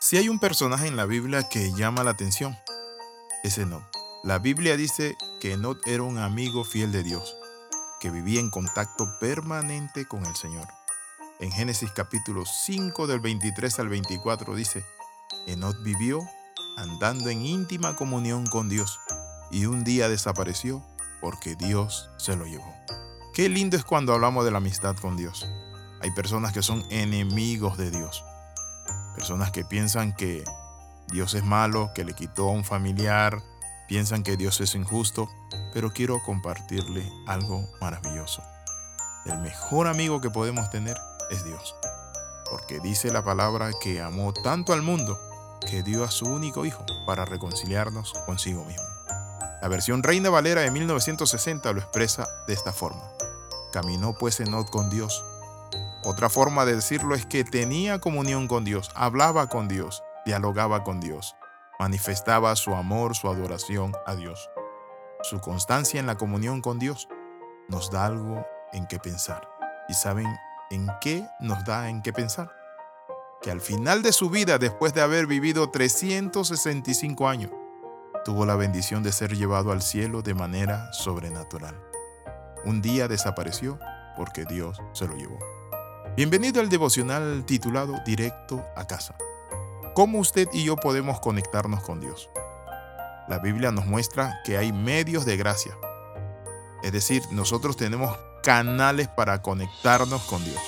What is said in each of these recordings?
Si hay un personaje en la Biblia que llama la atención, es Enoch. La Biblia dice que Enoch era un amigo fiel de Dios, que vivía en contacto permanente con el Señor. En Génesis capítulo 5 del 23 al 24 dice, Enoch vivió andando en íntima comunión con Dios y un día desapareció porque Dios se lo llevó. Qué lindo es cuando hablamos de la amistad con Dios. Hay personas que son enemigos de Dios. Personas que piensan que Dios es malo, que le quitó a un familiar, piensan que Dios es injusto, pero quiero compartirle algo maravilloso. El mejor amigo que podemos tener es Dios, porque dice la palabra que amó tanto al mundo que dio a su único hijo para reconciliarnos consigo mismo. La versión Reina Valera de 1960 lo expresa de esta forma. Caminó pues Enoch con Dios otra forma de decirlo es que tenía comunión con Dios, hablaba con Dios, dialogaba con Dios, manifestaba su amor, su adoración a Dios. Su constancia en la comunión con Dios nos da algo en qué pensar. ¿Y saben en qué nos da en qué pensar? Que al final de su vida, después de haber vivido 365 años, tuvo la bendición de ser llevado al cielo de manera sobrenatural. Un día desapareció porque Dios se lo llevó. Bienvenido al devocional titulado Directo a casa. ¿Cómo usted y yo podemos conectarnos con Dios? La Biblia nos muestra que hay medios de gracia. Es decir, nosotros tenemos canales para conectarnos con Dios.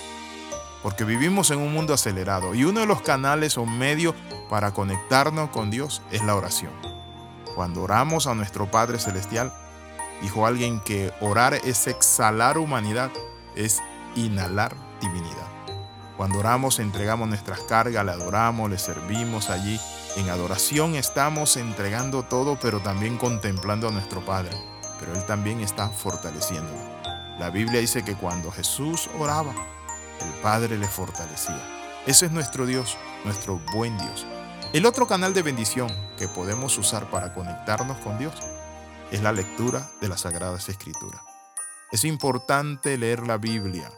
Porque vivimos en un mundo acelerado y uno de los canales o medios para conectarnos con Dios es la oración. Cuando oramos a nuestro Padre Celestial, dijo alguien que orar es exhalar humanidad, es inhalar divinidad. Cuando oramos, entregamos nuestras cargas, le adoramos, le servimos allí. En adoración estamos entregando todo, pero también contemplando a nuestro Padre. Pero Él también está fortaleciendo. La Biblia dice que cuando Jesús oraba, el Padre le fortalecía. Ese es nuestro Dios, nuestro buen Dios. El otro canal de bendición que podemos usar para conectarnos con Dios es la lectura de las Sagradas Escrituras. Es importante leer la Biblia,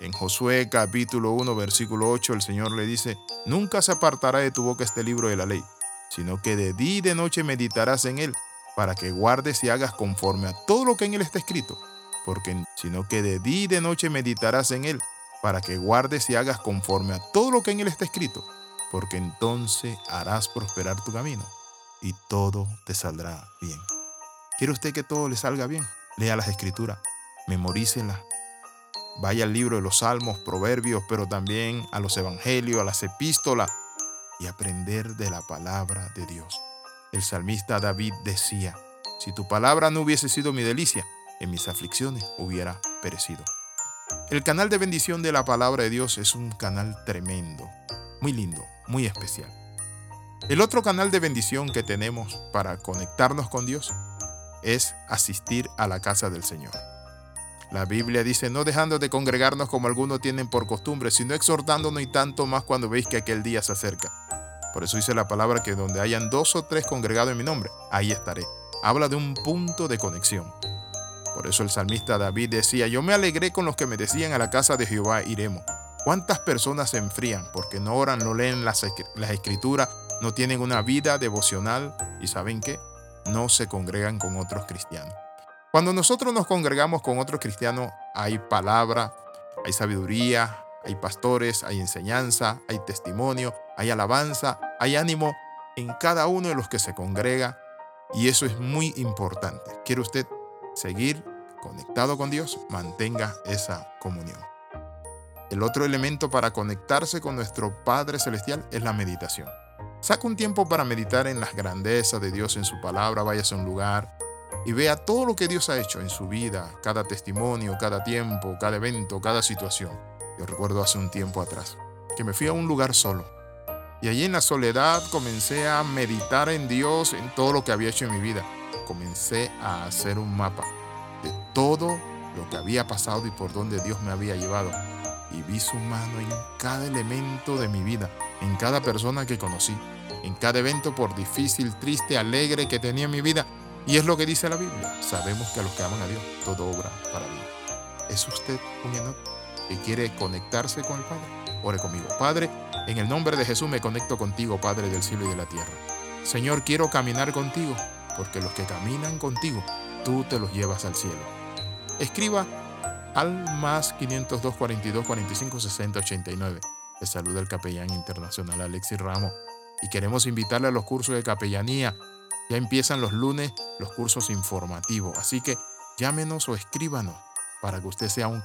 en Josué capítulo 1 versículo 8 el Señor le dice, Nunca se apartará de tu boca este libro de la ley, sino que de día y de noche meditarás en él, para que guardes y hagas conforme a todo lo que en él está escrito. Porque sino que de día y de noche meditarás en él, para que guardes y hagas conforme a todo lo que en él está escrito, porque entonces harás prosperar tu camino y todo te saldrá bien. ¿Quiere usted que todo le salga bien? Lea las escrituras, memorícelas, Vaya al libro de los Salmos, Proverbios, pero también a los Evangelios, a las epístolas y aprender de la palabra de Dios. El salmista David decía, si tu palabra no hubiese sido mi delicia, en mis aflicciones hubiera perecido. El canal de bendición de la palabra de Dios es un canal tremendo, muy lindo, muy especial. El otro canal de bendición que tenemos para conectarnos con Dios es asistir a la casa del Señor. La Biblia dice, no dejando de congregarnos como algunos tienen por costumbre, sino exhortándonos y tanto más cuando veis que aquel día se acerca. Por eso dice la palabra que donde hayan dos o tres congregados en mi nombre, ahí estaré. Habla de un punto de conexión. Por eso el salmista David decía, yo me alegré con los que me decían a la casa de Jehová iremos. ¿Cuántas personas se enfrían porque no oran, no leen las, escrituras, no tienen una vida devocional y saben qué? No se congregan con otros cristianos. Cuando nosotros nos congregamos con otros cristianos, hay palabra, hay sabiduría, hay pastores, hay enseñanza, hay testimonio, hay alabanza, hay ánimo en cada uno de los que se congrega y eso es muy importante. ¿Quiere usted seguir conectado con Dios? Mantenga esa comunión. El otro elemento para conectarse con nuestro Padre Celestial es la meditación. Saca un tiempo para meditar en las grandezas de Dios en su palabra, váyase a un lugar, y vea todo lo que Dios ha hecho en su vida, cada testimonio, cada tiempo, cada evento, cada situación. Yo recuerdo hace un tiempo atrás que me fui a un lugar solo y allí en la soledad comencé a meditar en Dios, en todo lo que había hecho en mi vida. Comencé a hacer un mapa de todo lo que había pasado y por dónde Dios me había llevado. Y vi su mano en cada elemento de mi vida, en cada persona que conocí, en cada evento por difícil, triste, alegre que tenía en mi vida. Y es lo que dice la Biblia. Sabemos que a los que aman a Dios, todo obra para bien. ¿Es usted un Enoch que quiere conectarse con el Padre? Ore conmigo. Padre, en el nombre de Jesús me conecto contigo, Padre del cielo y de la tierra. Señor, quiero caminar contigo, porque los que caminan contigo, tú te los llevas al cielo. Escriba al más 502 42 45 60 89. Le saluda el capellán internacional Alexis Ramos y queremos invitarle a los cursos de capellanía. Ya empiezan los lunes los cursos informativos, así que llámenos o escríbanos para que usted sea un